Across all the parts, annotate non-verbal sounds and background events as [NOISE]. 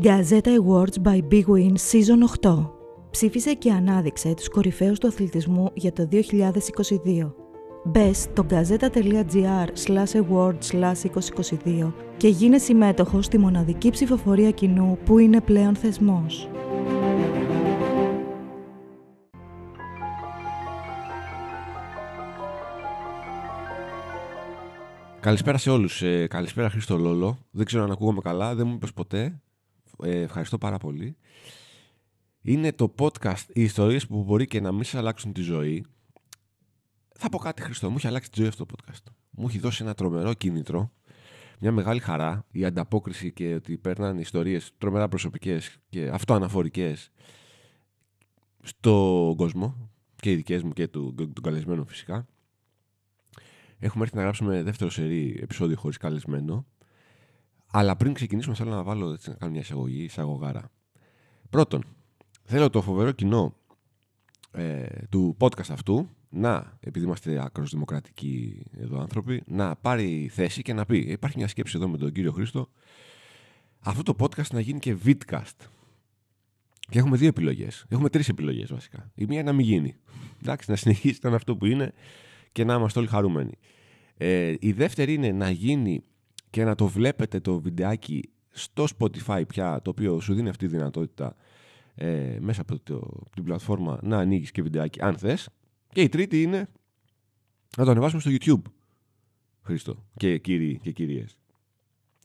Gazeta Awards by Big Win Season 8 Ψήφισε και ανάδειξε τους κορυφαίους του αθλητισμού για το 2022. Μπες στο gazeta.gr slash awards slash 2022 και γίνε συμμέτοχος στη μοναδική ψηφοφορία κοινού που είναι πλέον θεσμός. Καλησπέρα σε όλους. Ε, καλησπέρα Χρήστο Λόλο. Δεν ξέρω αν ακούγομαι καλά, δεν μου είπες ποτέ. Ε, ευχαριστώ πάρα πολύ. Είναι το podcast οι ιστορίες που μπορεί και να μην σε αλλάξουν τη ζωή. Θα πω κάτι Χριστό, μου έχει αλλάξει τη ζωή αυτό το podcast. Μου έχει δώσει ένα τρομερό κίνητρο, μια μεγάλη χαρά, η ανταπόκριση και ότι παίρναν ιστορίες τρομερά προσωπικές και αυτοαναφορικές στον κόσμο και οι δικές μου και του, του καλεσμένου φυσικά. Έχουμε έρθει να γράψουμε δεύτερο σερί επεισόδιο χωρίς καλεσμένο. Αλλά πριν ξεκινήσουμε, θέλω να βάλω έτσι, να κάνω μια εισαγωγή, εισαγωγάρα. Πρώτον, θέλω το φοβερό κοινό ε, του podcast αυτού να, επειδή είμαστε άκρως δημοκρατικοί εδώ άνθρωποι, να πάρει θέση και να πει: Υπάρχει μια σκέψη εδώ με τον κύριο Χρήστο. Αυτό το podcast να γίνει και vidcast. Και έχουμε δύο επιλογές. Έχουμε τρεις επιλογές βασικά. Η μία να μην γίνει. Εντάξει, να συνεχίσει να αυτό που είναι και να είμαστε όλοι χαρούμενοι. Ε, η δεύτερη είναι να γίνει και να το βλέπετε το βιντεάκι στο Spotify πια, το οποίο σου δίνει αυτή τη δυνατότητα ε, μέσα από το, την πλατφόρμα να ανοίγεις και βιντεάκι αν θες. Και η τρίτη είναι να το ανεβάσουμε στο YouTube. Χρήστο και κύριοι και κυρίες.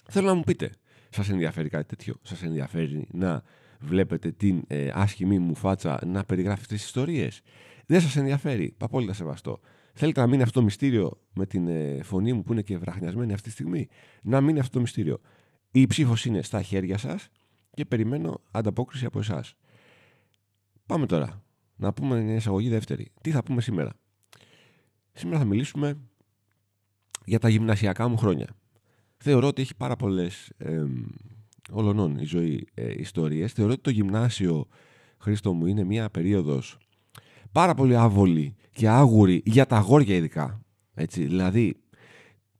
Θέλω να μου πείτε, σας ενδιαφέρει κάτι τέτοιο, σας ενδιαφέρει να βλέπετε την ε, άσχημη μου φάτσα να περιγράφει τις ιστορίες; Δεν σας ενδιαφέρει, απόλυτα σεβαστό. Θέλετε να μείνει αυτό το μυστήριο με την ε, φωνή μου που είναι και βραχνιασμένη αυτή τη στιγμή; Να μείνει αυτό το μυστήριο. Η ψήφο είναι στα χέρια σας και περιμένω ανταπόκριση από εσάς. Πάμε τώρα. Να πούμε μια εισαγωγή δεύτερη. Τι θα πούμε σήμερα; Σήμερα θα μιλήσουμε για τα γυμνασιακά μου χρόνια. Θεωρώ ότι έχει πάρα πολλές ε, ολονών η ζωή ε, ιστορίες. Θεωρώ ότι το γυμνάσιο, Χρήστο μου, είναι μια περίοδος πάρα πολύ άβολη και άγουρη για τα αγόρια ειδικά. Έτσι, δηλαδή,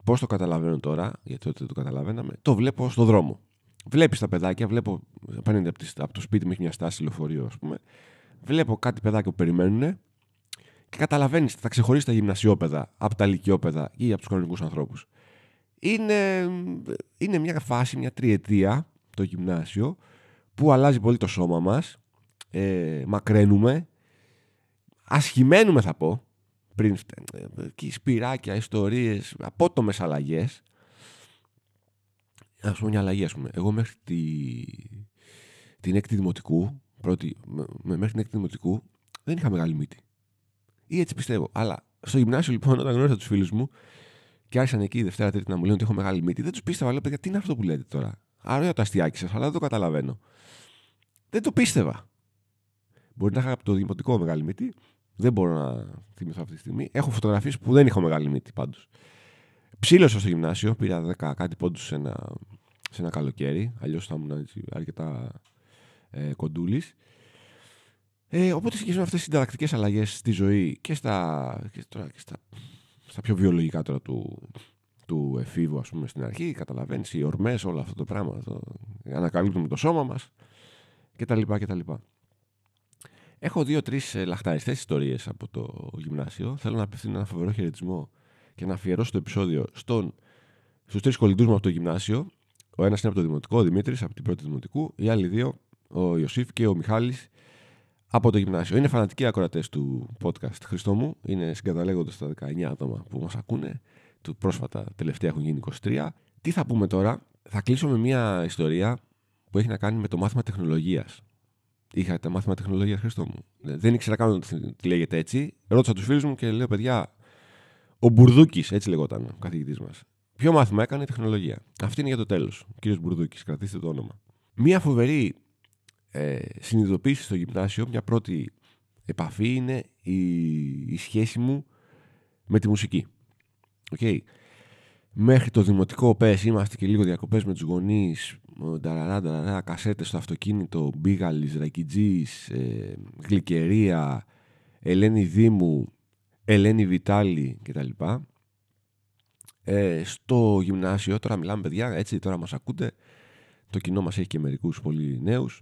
πώς το καταλαβαίνω τώρα, γιατί τότε το καταλαβαίναμε, το βλέπω στο δρόμο. Βλέπεις τα παιδάκια, βλέπω, παίρνετε από, το σπίτι μου, έχει μια στάση λεωφορείο, ας πούμε. Βλέπω κάτι παιδάκια που περιμένουν και καταλαβαίνεις, θα ξεχωρίσει τα γυμνασιόπαιδα από τα ηλικιόπαιδα ή από τους κανονικούς ανθρώπους. Είναι, είναι μια φάση, μια τριετία το γυμνάσιο που αλλάζει πολύ το σώμα μας, ε, μακραίνουμε, ασχημένουμε θα πω, πριν και σπυράκια, ιστορίες, απότομες αλλαγές. Ας πούμε μια αλλαγή, ας πούμε. Εγώ μέχρι τη, την έκτη δημοτικού, πρώτη, μέχρι την έκτη δημοτικού, δεν είχα μεγάλη μύτη. Ή έτσι πιστεύω. Αλλά στο γυμνάσιο λοιπόν, όταν γνώρισα τους φίλους μου και άρχισαν εκεί η Δευτέρα Τρίτη να μου λένε ότι έχω μεγάλη μύτη, δεν τους πίστευα. Λέω, παιδιά, τι είναι αυτό που λέτε τώρα; Άρα το αστιάκι σας, αλλά δεν το καταλαβαίνω. Δεν το πίστευα. Μπορεί να είχα από το δημοτικό μεγάλη μύτη, δεν μπορώ να θυμηθώ αυτή τη στιγμή. Έχω φωτογραφίες που δεν είχα μεγάλη μύτη πάντως. Ψήλωσα στο γυμνάσιο, πήρα 10 κάτι πόντους σε ένα, σε ένα καλοκαίρι. Αλλιώς θα ήμουν αρκετά ε, κοντούλης. Ε, οπότε συνεχίζουν αυτές οι συνταρακτικέ αλλαγές στη ζωή και στα, και τώρα, και στα, στα πιο βιολογικά τώρα του, του εφήβου, ας πούμε, στην αρχή. Καταλαβαίνεις, οι ορμές, όλο αυτό το πράγμα. Το, ανακαλύπτουμε το σώμα μας κτλ. κτλ. Έχω δύο-τρεις ε, λαχταριστές ιστορίες από το γυμνάσιο. Θέλω να απευθύνω ένα φοβερό χαιρετισμό και να αφιερώσω το επεισόδιο στους τρεις κολλητούς μου από το γυμνάσιο. Ο ένας είναι από το Δημοτικό, ο Δημήτρης από την πρώτη Δημοτικού. Οι άλλοι δύο, ο Ιωσήφ και ο Μιχάλης από το γυμνάσιο. Είναι φανατικοί ακροατές του podcast Χριστό μου. Είναι συγκαταλέγοντα τα 19 άτομα που μας ακούνε. Του πρόσφατα τελευταία έχουν γίνει 23. Τι θα πούμε τώρα; Θα κλείσω με μια ιστορία που έχει να κάνει με το μάθημα τεχνολογίας είχα τα μάθημα τεχνολογίας Χριστό μου. Ε, δεν ήξερα καν ότι τι λέγεται έτσι. Ρώτησα τους φίλους μου και λέω, παιδιά, ο Μπουρδούκης, έτσι λεγόταν ο καθηγητής μας. Ποιο μάθημα έκανε τεχνολογία; Αυτή είναι για το τέλος. Ο κύριος Μπουρδούκης, κρατήστε το όνομα. Μία φοβερή ε, συνειδητοποίηση στο γυμνάσιο, μια πρώτη επαφή είναι η, η σχέση μου με τη μουσική. Okay. Μέχρι το δημοτικό πες είμαστε και λίγο διακοπές με τους γονείς νταραρά, νταραρά, κασέτες στο αυτοκίνητο, Μπίγαλης, Ρακιτζής, ε, Γλυκερία, Ελένη Δήμου, Ελένη Βιτάλη κτλ. Ε, στο γυμνάσιο, τώρα μιλάμε παιδιά, έτσι τώρα μας ακούτε, το κοινό μας έχει και μερικούς πολύ νέους.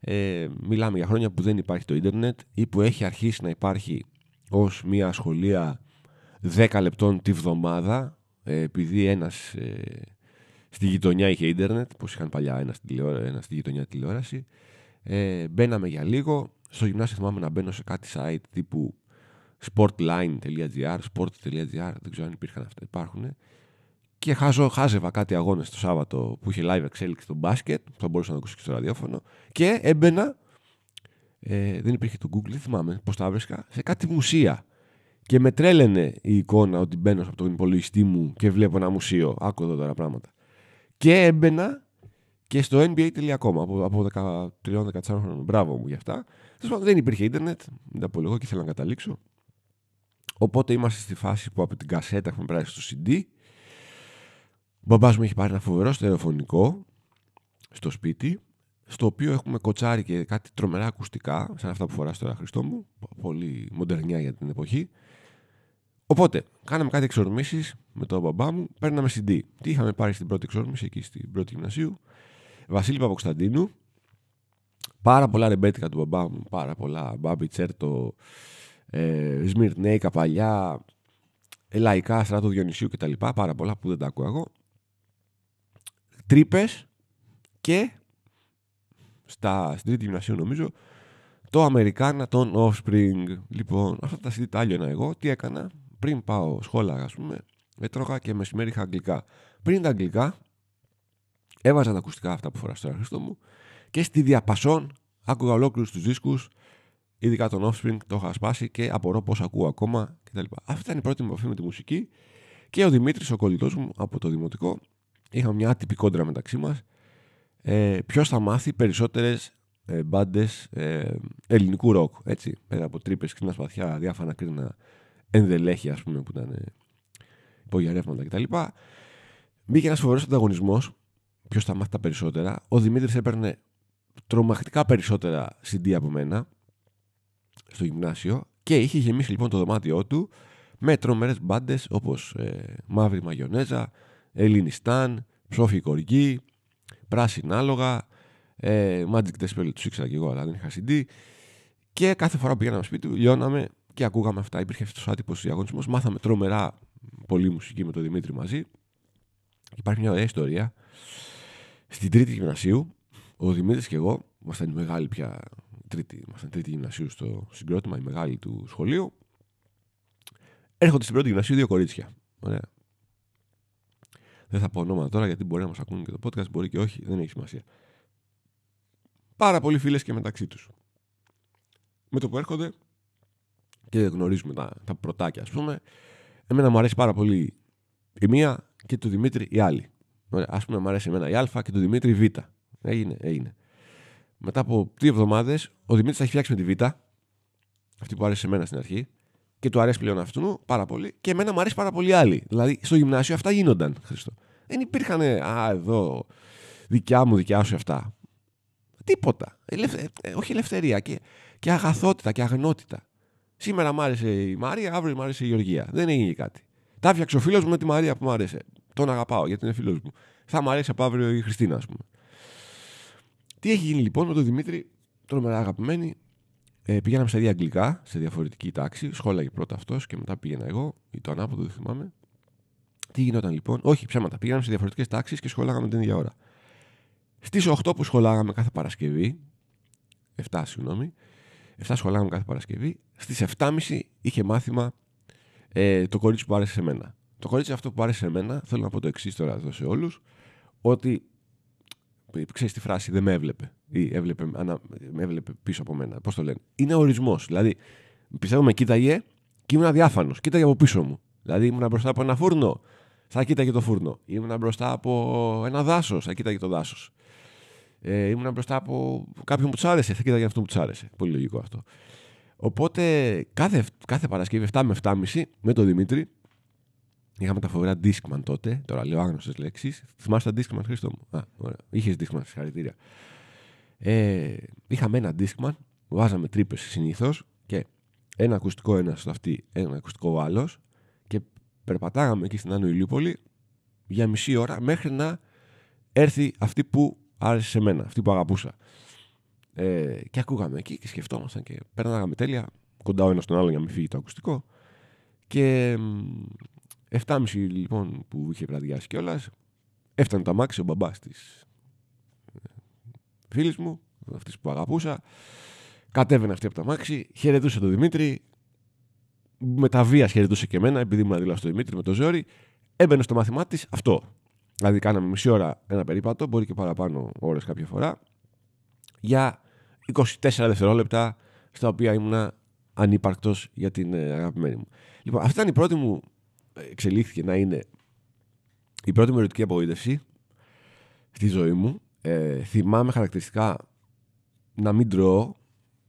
Ε, μιλάμε για χρόνια που δεν υπάρχει το ίντερνετ ή που έχει αρχίσει να υπάρχει ως μια ασχολία 10 λεπτών τη βδομάδα ε, επειδή ένας ε, στη γειτονιά είχε ίντερνετ, πως είχαν παλιά ένα στη, ένα στη γειτονιά τηλεόρασης. Ε, μπαίναμε για λίγο. Στο γυμνάσιο θυμάμαι να μπαίνω σε κάτι site τύπου sportline.gr, sport.gr, δεν ξέρω αν υπήρχαν αυτά, υπάρχουν. Και χάζω, χάζευα κάτι αγώνες το Σάββατο που είχε live εξέλιξη στο μπάσκετ, θα μπορούσα να ακούσει και στο ραδιόφωνο. Και έμπαινα, ε, δεν υπήρχε το Google, δεν θυμάμαι πώς τα βρίσκα, σε κάτι μουσεία. Και με τρέλαινε η εικόνα ότι μπαίνω από τον υπολογιστή μου και βλέπω ένα μουσείο. Άκου εδώ τώρα πράγματα. Και έμπαινα και στο NBA.com από, από 13-14 χρόνια. Μπράβο μου γι' αυτά. Δεν υπήρχε ίντερνετ, δεν τα πω εγώ και ήθελα να καταλήξω. Οπότε είμαστε στη φάση που από την κασέτα έχουμε περάσει στο CD. Ο μπαμπάς μου έχει πάρει ένα φοβερό στερεοφωνικό στο σπίτι, στο οποίο έχουμε κοτσάρει και κάτι τρομερά ακουστικά, σαν αυτά που φοράς τώρα Χριστό μου, πολύ μοντερνιά για την εποχή. Οπότε, κάναμε κάτι εξορμήσεις με τον μπαμπά μου, παίρναμε CD. Τι είχαμε πάρει στην πρώτη εξορμήση, εκεί στην πρώτη γυμνασίου. Βασίλη Παποκσταντίνου. Πάρα πολλά ρεμπέτικα του μπαμπά μου, πάρα πολλά. Μπάμπι Τσέρτο, ε, Σμυρνέικα παλιά, λαϊκά, στράτο Διονυσίου κτλ. Πάρα πολλά που δεν τα ακούω εγώ. Τρύπες και στα, στην τρίτη γυμνασίου νομίζω το Αμερικάνα των Offspring. Λοιπόν, αυτά τα CD τα εγώ. Τι έκανα, πριν πάω σχόλα, ας πούμε, έτρωγα και μεσημέρι είχα αγγλικά. Πριν τα αγγλικά, έβαζα τα ακουστικά αυτά που φοράς στο Χριστό μου και στη διαπασόν άκουγα ολόκληρους τους δίσκους, ειδικά τον Offspring, το είχα σπάσει και απορώ πώς ακούω ακόμα κτλ. Αυτή ήταν η πρώτη μου επαφή με τη μουσική και ο Δημήτρης, ο κολλητός μου από το δημοτικό, είχαμε μια άτυπη κόντρα μεταξύ μας. Ε, Ποιος θα μάθει περισσότερες ε, μπάντες ε, ελληνικού ροκ. Έτσι, πέρα από τρύπες, ξύνα σπαθιά, διάφανα κρίνα ενδελέχη, ας πούμε, που ήταν ε, υπογειαρεύματα κτλ. Μπήκε ένας φοβερός ανταγωνισμός. Ποιος θα μάθει τα περισσότερα. Ο Δημήτρης έπαιρνε τρομακτικά περισσότερα CD από μένα στο γυμνάσιο και είχε γεμίσει λοιπόν το δωμάτιό του με τρομερές μπάντες όπως ε, Μαύρη Μαγιονέζα, Ελληνιστάν, Ψόφι Κοργή, Πράσινα Άλογα, ε, Magic Spell τους ήξερα και εγώ, αλλά δεν είχα CD. Και κάθε φορά που πήγαμε σπίτι του, λιώναμε και ακούγαμε αυτά. Υπήρχε αυτός ο άτυπος διαγωνισμός. Μάθαμε τρομερά πολύ μουσική με τον Δημήτρη μαζί. Υπάρχει μια ωραία ιστορία. Στην τρίτη γυμνασίου, ο Δημήτρης και εγώ, ήμασταν η μεγάλη πια τρίτη, ήμασταν τρίτη γυμνασίου στο συγκρότημα, η μεγάλη του σχολείου. Έρχονται στην πρώτη γυμνασίου δύο κορίτσια. Ωραία. Δεν θα πω ονόματα τώρα γιατί μπορεί να μας ακούνε και το podcast, μπορεί και όχι, δεν έχει σημασία. Πάρα πολλοί φίλες και μεταξύ τους. Με το που έρχονται, και γνωρίζουμε τα, τα πρωτάκια, ας πούμε. Εμένα μου αρέσει πάρα πολύ η μία και του Δημήτρη η άλλη. Α πούμε, μου αρέσει εμένα η Α και του Δημήτρη η Β. Έγινε, έγινε. Μετά από δύο εβδομάδες, ο Δημήτρης θα έχει φτιάξει με τη Β. Αυτή που άρεσε σε μένα στην αρχή. Και του αρέσει πλέον αυτού πάρα πολύ. Και εμένα μου αρέσει πάρα πολύ άλλη. Δηλαδή, στο γυμνάσιο αυτά γίνονταν, Χριστό. Δεν υπήρχαν, α, εδώ, δικιά μου, δικιά σου αυτά. Τίποτα. Ελευθε... Ε, όχι ελευθερία. Και, και αγαθότητα και αγνότητα. Σήμερα μ' άρεσε η Μαρία, αύριο μ' άρεσε η Γεωργία. Δεν έγινε κάτι. Τα έφτιαξε ο φίλος μου με τη Μαρία που μου άρεσε. Τον αγαπάω γιατί είναι φίλος μου. Θα μου αρέσει από αύριο η Χριστίνα, ας πούμε. Τι έχει γίνει λοιπόν με τον Δημήτρη, τρομερά αγαπημένη. Ε, πηγαίναμε σε δύο αγγλικά, σε διαφορετική τάξη. Σχόλαγε πρώτα αυτός και μετά πήγαινα εγώ, ή το ανάποδο, δεν θυμάμαι. Τι γινόταν λοιπόν, Όχι ψέματα. Πήγαμε σε διαφορετικές τάξεις και σχόλαγαμε την ίδια ώρα. Στις 8 που σχολάγαμε κάθε Παρασκευή, 7 συγγνώμη, 7 σχολάγαμε κάθε Παρασκευή. Στις 7.30 είχε μάθημα ε, το κορίτσι που άρεσε σε μένα. Το κορίτσι αυτό που άρεσε σε μένα, θέλω να πω το εξής τώρα εδώ σε όλους, ότι ξέρεις τη φράση δεν με έβλεπε ή έβλεπε, ανα, με έβλεπε πίσω από μένα. Πώς το λένε. Είναι ορισμός. Δηλαδή, πιστεύω με κοίταγε και ήμουν αδιάφανος. Κοίταγε από πίσω μου. Δηλαδή, ήμουν μπροστά από ένα φούρνο. Θα κοίταγε το φούρνο. Ήμουν μπροστά από ένα δάσος. Θα κοίταγε το δάσος. Ε, ήμουν μπροστά από κάποιον που τους άρεσε. Θα κοίταγε αυτό που τους άρεσε. Πολύ λογικό αυτό. Οπότε κάθε, κάθε Παρασκευή 7 με 7.30 με τον Δημήτρη είχαμε τα φοβερά Discman τότε. Τώρα λέω άγνωστες λέξεις. Θυμάσαι τα Discman, Χρήστο μου; Α, ωραία. Είχες Discman, συγχαρητήρια. Ε, είχαμε ένα Discman, βάζαμε τρύπες συνήθως και ένα ακουστικό ένας στο αυτή, ένα ακουστικό άλλο και περπατάγαμε εκεί στην Άνω Ηλιούπολη για μισή ώρα μέχρι να έρθει αυτή που άρεσε σε μένα, αυτή που αγαπούσα. Ε, και ακούγαμε εκεί και σκεφτόμασταν και παίρναγαμε τέλεια κοντά ο ένας στον άλλο για να μην φύγει το ακουστικό. Και 7.30 λοιπόν που είχε βραδιάσει κιόλας, έφτανε το αμάξι ο μπαμπάς της ε, φίλης μου, αυτής που αγαπούσα. Κατέβαινε αυτή από το αμάξι, χαιρετούσε τον Δημήτρη. Με τα βία χαιρετούσε και εμένα, επειδή ήμουν δίπλα στο Δημήτρη με το ζόρι. Έμπαινε στο μάθημά της αυτό. Δηλαδή, κάναμε μισή ώρα ένα περίπατο, μπορεί και παραπάνω ώρες κάποια φορά, για 24 δευτερόλεπτα, στα οποία ήμουνα ανύπαρκτος για την ε, αγαπημένη μου. Λοιπόν, αυτή ήταν η πρώτη μου. Εξελίχθηκε να είναι η πρώτη μου ερωτική απογοήτευση στη ζωή μου. Ε, θυμάμαι χαρακτηριστικά να μην τρώω,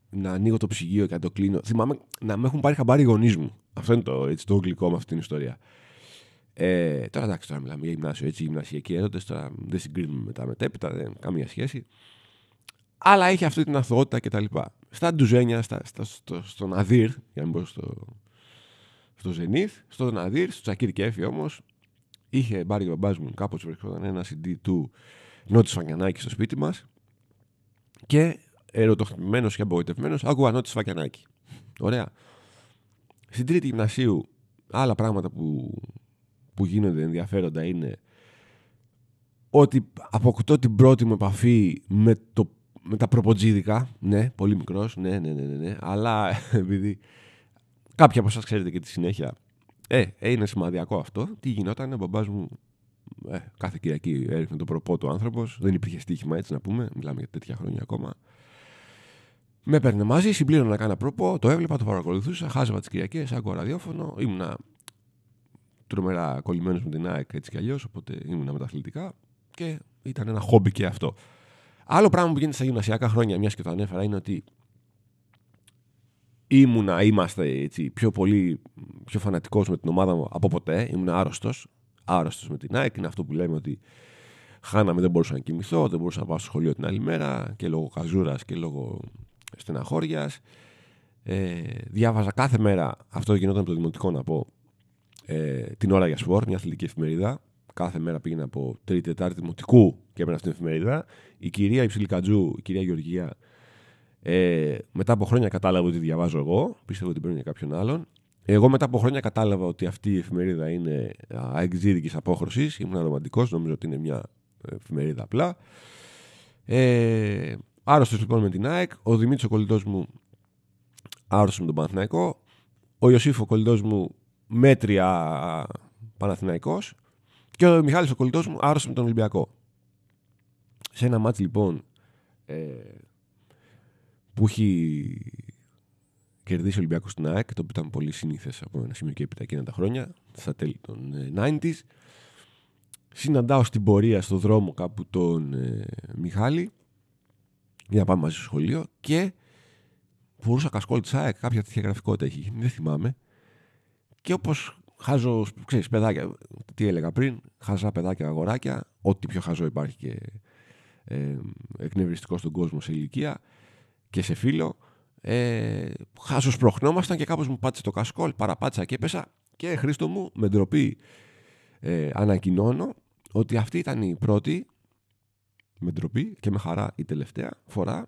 να ανοίγω το ψυγείο και να το κλείνω. Θυμάμαι να με έχουν πάρει χαμπάρι οι γονείς μου. Αυτό είναι το, έτσι, το γλυκό με αυτή την ιστορία. Ε, τώρα εντάξει, τώρα μιλάμε για γυμνάσιο, έτσι, γυμνασιακοί έρωτες. Τώρα δεν συγκρίνουμε με τα μετέπειτα, δεν έχει καμία σχέση. Αλλά έχει αυτή την αθωότητα κτλ. Στα ντουζένια, στα, στα, στο, στο Ναδύρ, για να μην πω στο, στο Ζενήθ, στο Ναδύρ, στο Τσακίρ Κέφι όμως, είχε πάρει ο μπαμπά μου κάπω βρισκόταν ένα CD του Νότι Φακιανάκη στο σπίτι μας και ερωτοχτημένο και απογοητευμένος, άκουγα Νότι Φακιανάκη. Ωραία. Στην τρίτη γυμνασίου, άλλα πράγματα που, που γίνονται ενδιαφέροντα είναι ότι αποκτώ την πρώτη μου επαφή με, το, με τα προποτζίδικα. Ναι, πολύ μικρός, ναι, ναι, ναι, ναι, ναι. Αλλά [LAUGHS] επειδή κάποια από εσάς ξέρετε και τη συνέχεια, ε, ε, είναι σημαδιακό αυτό. Τι γινόταν, ο μπαμπάς μου ε, κάθε Κυριακή έριχνε το προπό του άνθρωπος. Δεν υπήρχε στοίχημα έτσι να πούμε. Μιλάμε για τέτοια χρόνια ακόμα. Με έπαιρνε μαζί, συμπλήρωνα να κάνω προπό, το έβλεπα, το παρακολουθούσα, χάζευα τις Κυριακές, άκουγα ραδιόφωνο. Ήμουνα τρομερά κολλημένος με την ΑΕΚ έτσι κι αλλιώς, οπότε ήμουνα μεταθλητικά και ήταν ένα χόμπι και αυτό. Άλλο πράγμα που γίνεται στα γυμνασιακά χρόνια, μιας και το ανέφερα, είναι ότι ήμουνα, είμαστε έτσι, πιο πολύ πιο φανατικός με την ομάδα μου από ποτέ. Ήμουν άρρωστος. Άρρωστος με την ΑΕΚ. Είναι αυτό που λέμε ότι χάναμε, δεν μπορούσα να κοιμηθώ, δεν μπορούσα να πάω στο σχολείο την άλλη μέρα και λόγω καζούρας και λόγω στεναχώριας. Ε, διάβαζα κάθε μέρα, αυτό γινόταν από το δημοτικό να πω, ε, την ώρα για σπορ, μια αθλητική εφημερίδα. Κάθε μέρα πήγαινα από τρίτη, τετάρτη δημοτικού και έπαιρνα αυτή την εφημερίδα. Η κυρία Υψηλικατζού, η κυρία Γεωργία, ε, μετά από χρόνια κατάλαβα ότι διαβάζω εγώ. Πίστευα ότι παίρνει για κάποιον άλλον. Εγώ μετά από χρόνια κατάλαβα ότι αυτή η εφημερίδα είναι αεξίδικη απόχρωσης. Ήμουν ρομαντικός, νομίζω ότι είναι μια εφημερίδα απλά. Ε, άρρωστος λοιπόν με την ΑΕΚ. Ο Δημήτρης ο κολλητός μου άρρωστος με τον Παναθηναϊκό. Ο Ιωσήφ ο κολλητός μου μέτρια Παναθηναϊκός. Και ο Μιχάλης ο κολλητός μου άρρωστο με τον Ολυμπιακό. Σε ένα μάτι λοιπόν ε, που έχει κερδίσει ο Ολυμπιακός στην ΑΕΚ, το οποίο ήταν πολύ συνήθες από ένα σημείο και έπειτα εκείνα τα χρόνια, στα τέλη των 90s. Ε, Συναντάω στην πορεία στο δρόμο κάπου τον ε, Μιχάλη για να πάμε μαζί στο σχολείο και φορούσα κασκόλ τη ΑΕΚ, κάποια τέτοια γραφικότητα έχει, δεν θυμάμαι. Και όπως χάζω, ξέρεις, παιδάκια, τι έλεγα πριν, χαζά παιδάκια, αγοράκια, ό,τι πιο χαζό υπάρχει και ε, εκνευριστικό στον κόσμο σε ηλικία και σε φίλο. Ε, χάσο προχνόμασταν και κάπως μου πάτησε το κασκόλ, παραπάτησα και έπεσα και Χρήστο μου με ντροπή ε, ανακοινώνω ότι αυτή ήταν η πρώτη με ντροπή και με χαρά η τελευταία φορά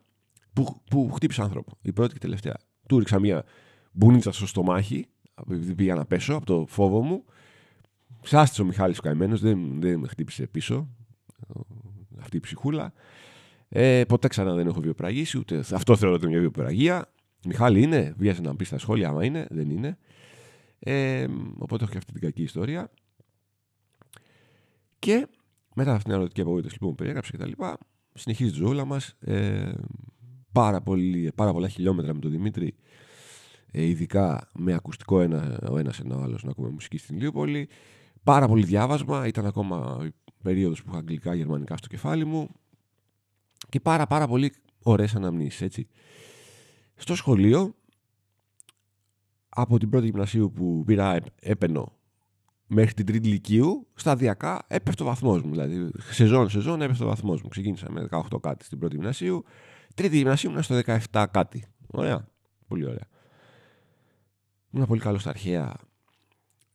που, που χτύπησε άνθρωπο. Η πρώτη και τελευταία. Του ρίξα μία μπουνίτσα στο στομάχι επειδή πήγα να πέσω από το φόβο μου. Ξάστησε ο Μιχάλης ο καημένος, δεν, δεν με χτύπησε πίσω αυτή η ψυχούλα. Ε, ποτέ ξανά δεν έχω βιοπραγήσει, ούτε αυτό θεωρώ ότι είναι μια βιοπραγία. Μιχάλη είναι, βίασε να πει στα σχόλια άμα είναι, δεν είναι. Ε, οπότε έχω και αυτή την κακή ιστορία. Και μετά αυτήν την ερωτική απογοήτευση λοιπόν, που περιέγραψε και τα λοιπά, συνεχίζει τη ζούλα μας. Ε, πάρα, πάρα πολλά χιλιόμετρα με τον Δημήτρη, ε, ειδικά με ακουστικό ένα, ο ένας ένα ο άλλος να ακούμε μουσική στην Λίωπολη. Πάρα πολύ διάβασμα, ήταν ακόμα η περίοδος που είχα αγγλικά γερμανικά στο κεφάλι μου και πάρα πάρα πολύ ωραίες αναμνήσεις έτσι. Στο σχολείο από την πρώτη γυμνασίου που πήρα έπαινο μέχρι την τρίτη ηλικίου, σταδιακά έπεφτε ο βαθμός μου. Δηλαδή, σεζόν, σεζόν έπεφτε ο βαθμός μου. Ξεκίνησα με 18 κάτι στην πρώτη γυμνασίου. Τρίτη γυμνασίου ήμουν στο 17 κάτι. Ωραία. Πολύ ωραία. Ήμουν πολύ καλός στα αρχαία,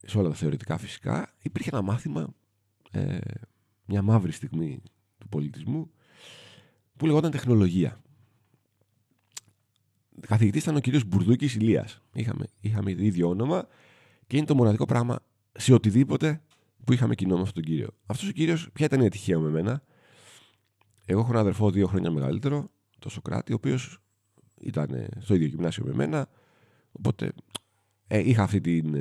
σε όλα τα θεωρητικά φυσικά. Υπήρχε ένα μάθημα, ε, μια μαύρη στιγμή του πολιτισμού, που λεγόταν τεχνολογία. Καθηγητής ήταν ο κύριος Μπουρδούκης Ηλίας. Είχαμε, είχαμε ίδιο όνομα και είναι το μοναδικό πράγμα σε οτιδήποτε που είχαμε κοινό με αυτόν τον κύριο. Αυτός ο κύριος, ποια ήταν η ατυχία με μένα. Εγώ έχω ένα αδερφό δύο χρόνια μεγαλύτερο, το Σοκράτη, ο οποίος ήταν στο ίδιο γυμνάσιο με μένα. Οπότε ε, είχα αυτή την.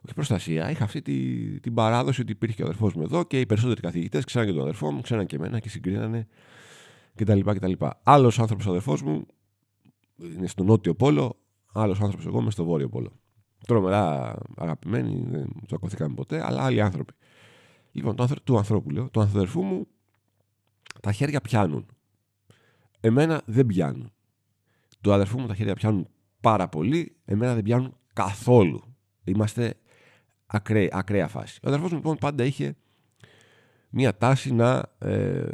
Ε, όχι προστασία, είχα αυτή τη, την παράδοση ότι υπήρχε ο αδερφός μου εδώ και οι περισσότεροι καθηγητές ξέραν και τον αδερφό μου, ξέραν και εμένα και συγκρίνανε κτλ. κτλ. Άλλος άνθρωπος αδερφός μου είναι στο νότιο πόλο, άλλος άνθρωπος εγώ είμαι στο βόρειο πόλο. Τρομερά αγαπημένοι, δεν τσακωθήκαμε ποτέ, αλλά άλλοι άνθρωποι. Λοιπόν, το, του ανθρώπου λέω, του αδερφού μου τα χέρια πιάνουν. Εμένα δεν πιάνουν. Του αδερφού μου τα χέρια πιάνουν πάρα πολύ, εμένα δεν πιάνουν καθόλου. Είμαστε ακραία, ακραία φάση. Ο αδερφός μου λοιπόν πάντα είχε μία τάση να ε,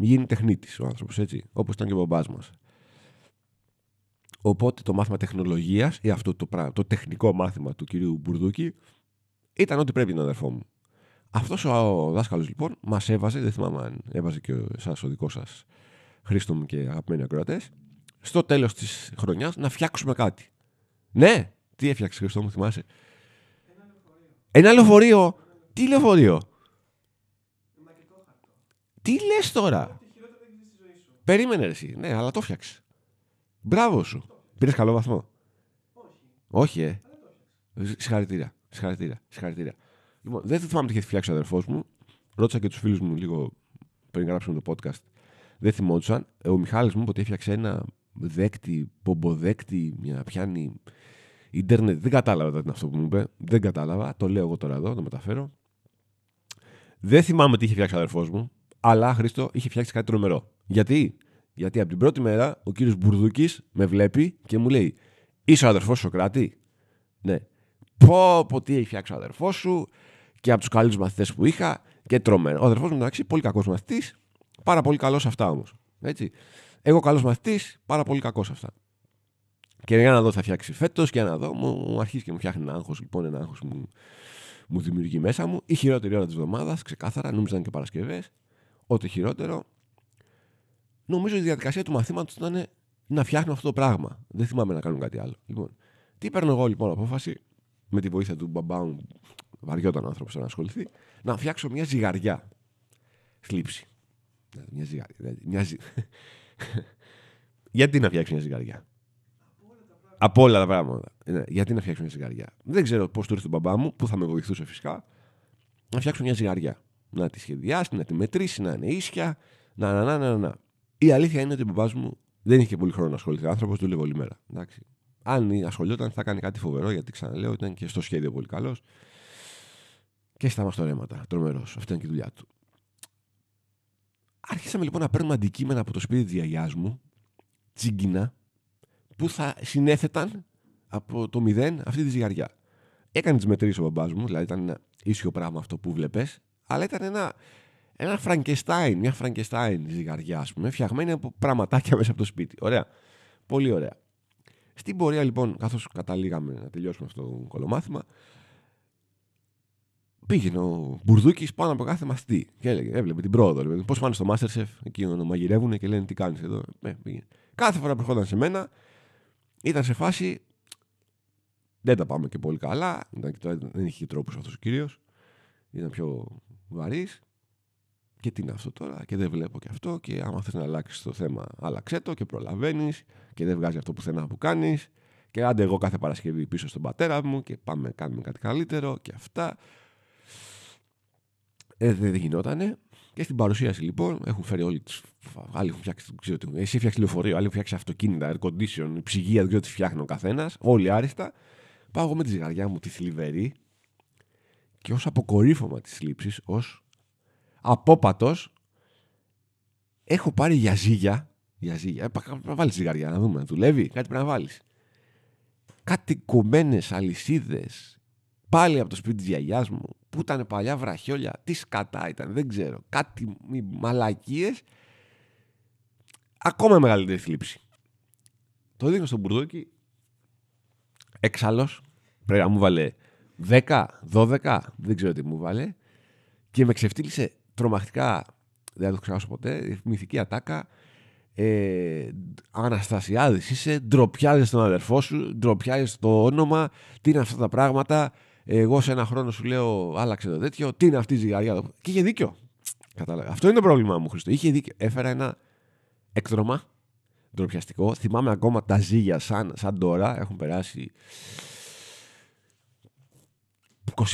γίνει τεχνίτης ο άνθρωπος, έτσι, όπως ήταν και ο μπαμπάς μας. Οπότε το μάθημα τεχνολογίας ή αυτό το, το τεχνικό μάθημα του κυρίου Μπουρδούκη ήταν ό,τι πρέπει τον αδερφό μου. Αυτός ο δάσκαλος λοιπόν μας έβαζε, δεν θυμάμαι αν έβαζε και εσάς ο δικός σας Χρήστο μου και αγαπημένοι ακροατές, στο τέλος της χρονιάς να φτιάξουμε κάτι. Ναι, τι έφτιαξε Χρήστο μου, θυμάσαι; Ένα λεωφορείο. Ένα λεωφορείο. Τι λεωφορείο; Τι λες τώρα; Περίμενε εσύ. Ναι, αλλά το φτιάξε. Μπράβο σου. Πήρες καλό βαθμό. Όχι. Όχι, ε. Συγχαρητήρια. Συγχαρητήρια. Συγχαρητήρια. Λοιπόν, δεν θυμάμαι τι είχε φτιάξει ο αδερφός μου. Ρώτησα και τους φίλους μου λίγο πριν γράψουμε το podcast. Δεν θυμόντουσαν. Ο Μιχάλης μου είπε ότι έφτιαξε ένα δέκτη, πομποδέκτη, μια πιάνει ίντερνετ. Δεν κατάλαβα τι είναι αυτό που μου είπε. Δεν κατάλαβα. Το λέω εγώ τώρα εδώ, το μεταφέρω. Δεν θυμάμαι τι είχε φτιάξει ο αδερφός μου, αλλά Χρήστο είχε φτιάξει κάτι τρομερό. Γιατί; Γιατί από την πρώτη μέρα ο κύριος Μπουρδούκης με βλέπει και μου λέει: Είσαι ο αδερφός Σοκράτη; Ναι. Πω, πω, τι έχει φτιάξει ο αδερφός σου και από τους καλύτερους μαθητές που είχα και τρομερό. Ο αδερφός μου εντάξει, πολύ κακός μαθητής, πάρα πολύ καλός σε αυτά όμως. Έτσι. Εγώ καλός μαθητής, πάρα πολύ κακός σε αυτά. Και για να δω, θα φτιάξει φέτος και για να δω, μου αρχίζει και μου φτιάχνει ένα άγχος. Λοιπόν, ένα άγχος μου, μου δημιουργεί μέσα μου. Η χειρότερη ώρα της εβδομάδας, ξεκάθαρα, νόμιζαν και Παρασκευές. Ό,τι χειρότερο. Νομίζω η διαδικασία του μαθήματος ήταν να φτιάχνω αυτό το πράγμα. Δεν θυμάμαι να κάνω κάτι άλλο. Λοιπόν, τι παίρνω εγώ λοιπόν απόφαση, με τη βοήθεια του μπαμπά μου, βαριόταν ο άνθρωπος να ασχοληθεί, να φτιάξω μια ζυγαριά. Θλίψη. Μια ζυγαριά. Δηλαδή, μια [LAUGHS] Γιατί να φτιάξει μια ζυγαριά. Από όλα τα πράγματα. Ναι, γιατί να φτιάξω μια ζυγαριά. Δεν ξέρω πώς του ήρθε τον μπαμπά μου, που θα με βοηθούσε φυσικά, να φτιάξω μια ζυγαριά. Να τη σχεδιάσει, να τη μετρήσει, να είναι ίσια. Να, να, να, να, να. Η αλήθεια είναι ότι ο μπαμπάς μου δεν είχε πολύ χρόνο να ασχοληθεί. Ο άνθρωπος δούλευε όλη μέρα. Εντάξει. Αν ασχολιόταν, θα κάνει κάτι φοβερό, γιατί ξαναλέω, ήταν και στο σχέδιο πολύ καλός. Και στα μαστορέματα. Τρομερός. Αυτή ήταν και η δουλειά του. Άρχισαμε λοιπόν να παίρνουμε αντικείμενα από το σπίτι της γιαγιάς μου, τσίγκινα, που θα συνέθεταν από το μηδέν αυτή τη ζυγαριά. Έκανε τις μετρήσεις ο μπαμπάς μου, δηλαδή ήταν ένα ίσιο πράγμα αυτό που βλέπει, αλλά ήταν ένα, ένα Φραγκεστάιν, μια Φραγκεστάιν ζυγαριά, ας πούμε, φτιαγμένη από πραγματάκια μέσα από το σπίτι. Ωραία. Πολύ ωραία. Στην πορεία λοιπόν, καθώς καταλήγαμε να τελειώσουμε αυτό το κολομάθημα, πήγαινε ο Μπουρδούκης πάνω από κάθε μαθητή και έλεγε, έβλεπε την πρόοδο. Δηλαδή, Πώς πάνε στο Masterchef, εκεί να μαγειρεύουν και λένε τι κάνεις εδώ. Ε, κάθε φορά που ερχόταν σε μένα, ήταν σε φάση. Δεν τα πάμε και πολύ καλά. δεν είχε τρόπου αυτός ο κύριος. Ήταν πιο βαρύς. Και τι είναι αυτό τώρα, και δεν βλέπω και αυτό. Και άμα θες να αλλάξεις το θέμα, άλλαξε το και προλαβαίνεις. Και δεν βγάζει αυτό που θέλει που κάνεις. Και άντε εγώ κάθε Παρασκευή πίσω στον πατέρα μου και πάμε κάνουμε κάτι καλύτερο και αυτά. Ε, δεν γινότανε. Και στην παρουσίαση λοιπόν έχουν φέρει όλοι τις. Άλλοι έχουν φτιάξει. Ξέρω, εσύ φτιάξεις λεωφορείο, άλλοι έχουν φτιάξει αυτοκίνητα, air condition, ψυγεία, δεν ξέρω τι φτιάχνει ο καθένας. Όλοι άριστα. Πάω εγώ με τη ζυγαριά μου τη θλιβερή και ως αποκορύφωμα της θλίψης, ως απόπατος, έχω πάρει για ζύγια. Για ζύγια. Ε, να βάλεις ζυγαριά, να δούμε. Δουλεύει, κάτι πρέπει να βάλεις. Κάτι κομμένε αλυσίδες. Πάλι από το σπίτι της γιαγιάς μου που ήταν παλιά βραχιόλια, τι σκατά ήταν, δεν ξέρω. Κάτι μαλακίες. Ακόμα μεγαλύτερη θλίψη. Το δείχνω στον Μπουρδόκι. Έξαλλος. Πρέπει να μου βάλε 10, 12, δεν ξέρω τι μου βάλε. Και με ξεφτύλισε τρομακτικά δεν θα το ξεχάσω ποτέ. Μυθική ατάκα. Ε, Αναστασιάδης είσαι, ντροπιάζεις τον αδερφό σου, ντροπιάζεις το όνομα, τι είναι αυτά τα πράγματα. Εγώ σε ένα χρόνο σου λέω άλλαξε το τέτοιο, τι είναι αυτή η ζυγαριά. Και είχε δίκιο. Κατάλαβα. Αυτό είναι το πρόβλημά μου, Χριστό. Είχε δίκιο. Έφερα ένα έκτρωμα ντροπιαστικό. Θυμάμαι ακόμα τα ζύγια σαν, σαν τώρα. Έχουν περάσει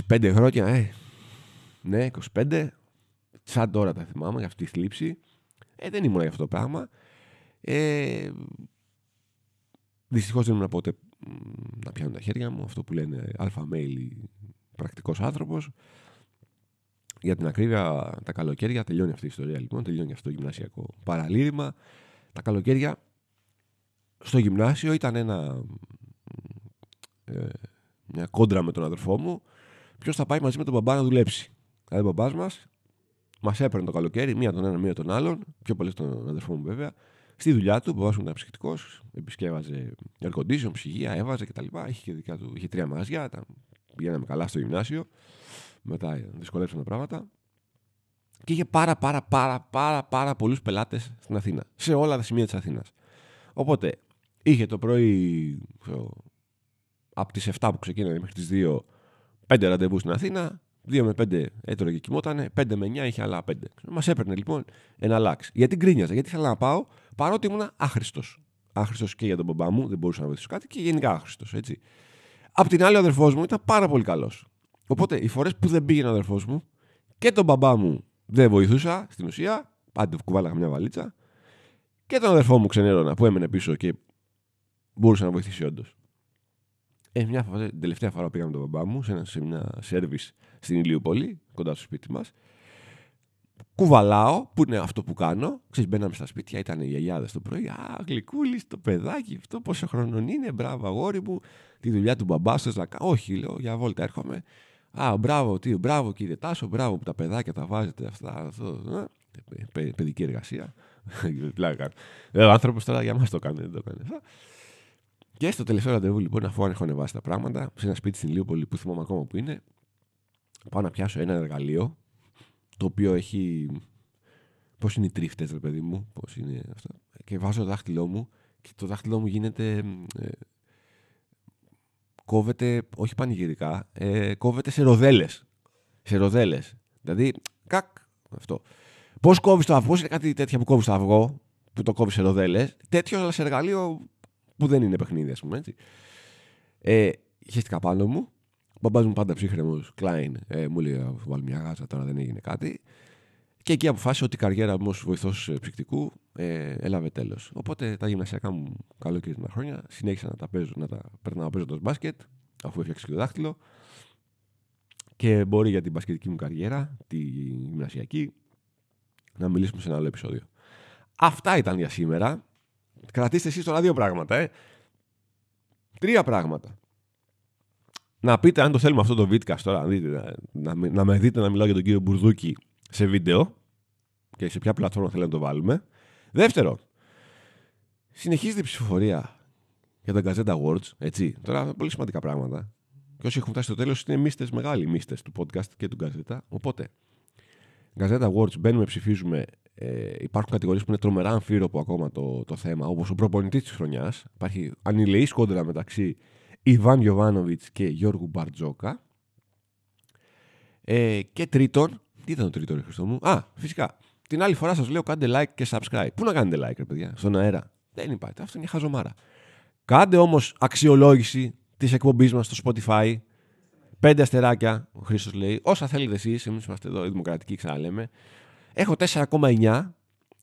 25 χρόνια, ε. Ναι, 25. Σαν τώρα τα θυμάμαι για αυτή τη θλίψη. Ε, δεν ήμουν για αυτό το πράγμα. Ε, Δυστυχώς δεν ήμουν ποτέ να πιάνω τα χέρια μου. Αυτό που λένε αλφα πρακτικός άνθρωπος. Για την ακρίβεια, τα καλοκαίρια τελειώνει αυτή η ιστορία λοιπόν. Τελειώνει αυτό το γυμνασιακό παραλήρημα. Τα καλοκαίρια στο γυμνάσιο ήταν ένα, ε, μια κόντρα με τον αδερφό μου. Ποιος θα πάει μαζί με τον μπαμπά να δουλέψει; Δηλαδή, ο μπαμπάς μας μας έπαιρνε το καλοκαίρι, μία τον ένα, μία τον άλλον, πιο πολύ τον αδερφό μου βέβαια, στη δουλειά του. Ο μπαμπά μου ήταν ψυχτικό, επισκέβαζε air condition, ψυγεία, έβαζε κτλ. Είχε, και δικά του, είχε τρία μαγαζιά, ήταν, πηγαίναμε καλά στο γυμνάσιο. Μετά δυσκολεύσαν τα πράγματα. Και είχε πάρα πάρα πάρα πάρα, πάρα πολλούς πελάτες στην Αθήνα. Σε όλα τα σημεία της Αθήνας. Οπότε είχε το πρωί από τις 7 που ξεκίνησε μέχρι τις 2 πέντε ραντεβού στην Αθήνα, 2 με 5 έτρωγε και κοιμότανε, 5 με 9 είχε άλλα 5. Μας έπαιρνε λοιπόν ένα λάξ. Γιατί γκρίνιαζα, γιατί ήθελα να πάω παρότι ήμουν άχρηστος. Άχρηστος και για τον μπαμπά μου, δεν μπορούσα να βοηθήσω κάτι και γενικά άχρηστος. Έτσι. Απ' την άλλη, ο αδερφός μου ήταν πάρα πολύ καλός. Οπότε οι φορές που δεν πήγαινε ο αδερφός μου και τον μπαμπά μου δεν βοηθούσα στην ουσία, πάντε κουβάλαγα μια βαλίτσα, και τον αδερφό μου ξενέρωνα που έμενε πίσω και μπορούσε να βοηθήσει όντως. Ε, μια φορά, την τελευταία φορά πήγαμε τον μπαμπά μου σε, ένα, σε μια σερβις στην Ηλιούπολη, κοντά στο σπίτι μας. Κουβαλάω, που είναι αυτό που κάνω. Ξέρεις, μπαίναμε στα σπίτια, ήταν οι γιαγιάδες το πρωί. Α, γλυκούλης, το παιδάκι, αυτό πόσο χρόνο είναι, μπράβο, αγόρι μου. Τη δουλειά του μπαμπά σας να κάνω. Όχι, λέω, για βόλτα έρχομαι. Α, μπράβο, τι, μπράβο κύριε Τάσο, μπράβο που τα παιδάκια τα βάζετε αυτά. Αυτό, ε, παιδική εργασία. [LAUGHS] Ε, ο άνθρωπος τώρα για μας το κάνει, δεν το κάνει. Και στο τελευταίο ραντεβού, λοιπόν, αφού έχω ανεβάσει τα πράγματα, σε ένα σπίτι στην Λίωπολη που θυμάμαι ακόμα που είναι, πάω να πιάσω ένα εργαλείο το οποίο έχει. Πώς είναι οι τρίφτες, ρε παιδί μου, πώς είναι αυτό. Και βάζω το δάχτυλό μου και το δάχτυλό μου γίνεται. Ε, κόβεται, όχι πανηγυρικά, ε, κόβεται σε ροδέλες. Σε ροδέλες. Δηλαδή, κακ, αυτό. Πώς κόβεις το αυγό, είναι κάτι τέτοια που κόβεις το αυγό, που το κόβεις σε ροδέλες. Τέτοιο, αλλά σε εργαλείο που δεν είναι παιχνίδι, ας πούμε έτσι. Ε, χαίστηκα πάνω μου. Ο μπαμπάς μου πάντα ψύχρεμος, Κλάιν, ε, μου λέει: Βάλει μια γάζα, τώρα δεν έγινε κάτι. Και εκεί αποφάσισε ότι η καριέρα μου ως βοηθός ε, ψυκτικού ε, έλαβε τέλος. Οπότε τα γυμνασιακά μου καλοκαιρινά χρόνια συνέχισα να τα παίζω, να τα περνάω παίζοντα μπάσκετ, αφού έφτιαξε και το δάχτυλο. Και μπορεί για την μπασκετική μου καριέρα, τη γυμνασιακή, να μιλήσουμε σε ένα άλλο επεισόδιο. Αυτά ήταν για σήμερα. Κρατήστε εσείς τώρα δύο πράγματα, ε. Τρία πράγματα. Να πείτε αν το θέλουμε αυτό το βίντεο τώρα, να, να, να, με δείτε να μιλάω για τον κύριο Μπουρδούκη σε βίντεο και σε ποια πλατφόρμα θέλετε να το βάλουμε. Δεύτερο, συνεχίζεται η ψηφοφορία για τα Gazette Awards, έτσι. Τώρα πολύ σημαντικά πράγματα. Και όσοι έχουν φτάσει στο τέλος είναι μίστε, μεγάλοι μίστε του podcast και του Gazeta. Οπότε, Gazeta Awards μπαίνουμε, ψηφίζουμε ε, υπάρχουν κατηγορίες που είναι τρομερά αμφίροπο ακόμα το, το θέμα, όπως ο προπονητής της χρονιάς. Υπάρχει ανηλεής κόντρα μεταξύ Ιβάν Γιοβάνοβιτ και Γιώργου Μπαρτζόκα. Ε, και τρίτον, τι ήταν το τρίτο, ρε Χριστό μου; Α, φυσικά. Την άλλη φορά σας λέω κάντε like και subscribe. Πού να κάνετε like, ρε παιδιά, στον αέρα; Δεν υπάρχει. Αυτό είναι χαζομάρα. Κάντε όμως αξιολόγηση της εκπομπής μας στο Spotify. Πέντε αστεράκια, ο Χρήστος λέει. Όσα θέλετε εσείς, εμείς είμαστε εδώ, οι δημοκρατικοί, ξαναλέμε. Έχω 4,9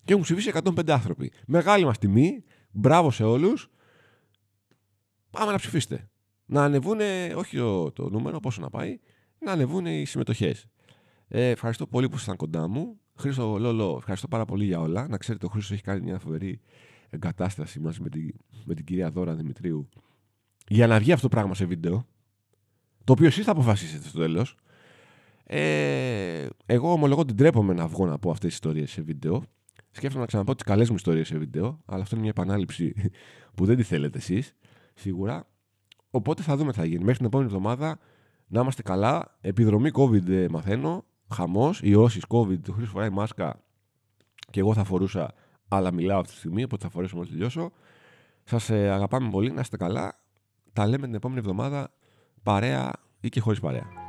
και έχουν ψηφίσει 105 άνθρωποι. Μεγάλη μας τιμή. Μπράβο σε όλους. Πάμε να ψηφίσετε. Να ανεβούν, όχι το, το νούμερο, πόσο να πάει, να ανεβούν οι συμμετοχές. Ε, ευχαριστώ πολύ που ήσασταν κοντά μου. Χρήστο Λόλο, ευχαριστώ πάρα πολύ για όλα. Να ξέρετε, ο Χρήστος έχει κάνει μια φοβερή εγκατάσταση μαζί με την, με την κυρία Δώρα Δημητρίου για να βγει αυτό το πράγμα σε βίντεο. Το οποίο εσείς θα αποφασίσετε στο τέλος. Ε, εγώ ομολογώ ότι ντρέπομαι να βγω να πω αυτές τις ιστορίες σε βίντεο. Σκέφτομαι να ξαναπώ τις καλές μου ιστορίες σε βίντεο, αλλά αυτό είναι μια επανάληψη [LAUGHS] που δεν τη θέλετε εσείς, σίγουρα. Οπότε θα δούμε τι θα γίνει. Μέχρι την επόμενη εβδομάδα να είμαστε καλά. Επιδρομή COVID ε, μαθαίνω. Χαμός. Ιώσεις COVID. Το χρήσιμο φοράει μάσκα. Και εγώ θα φορούσα, αλλά μιλάω αυτή τη στιγμή, οπότε θα φορέσω μόλις τελειώσω. Σας ε, αγαπάμε πολύ, να είστε καλά. Τα λέμε την επόμενη εβδομάδα παρέα ή και χωρίς παρέα.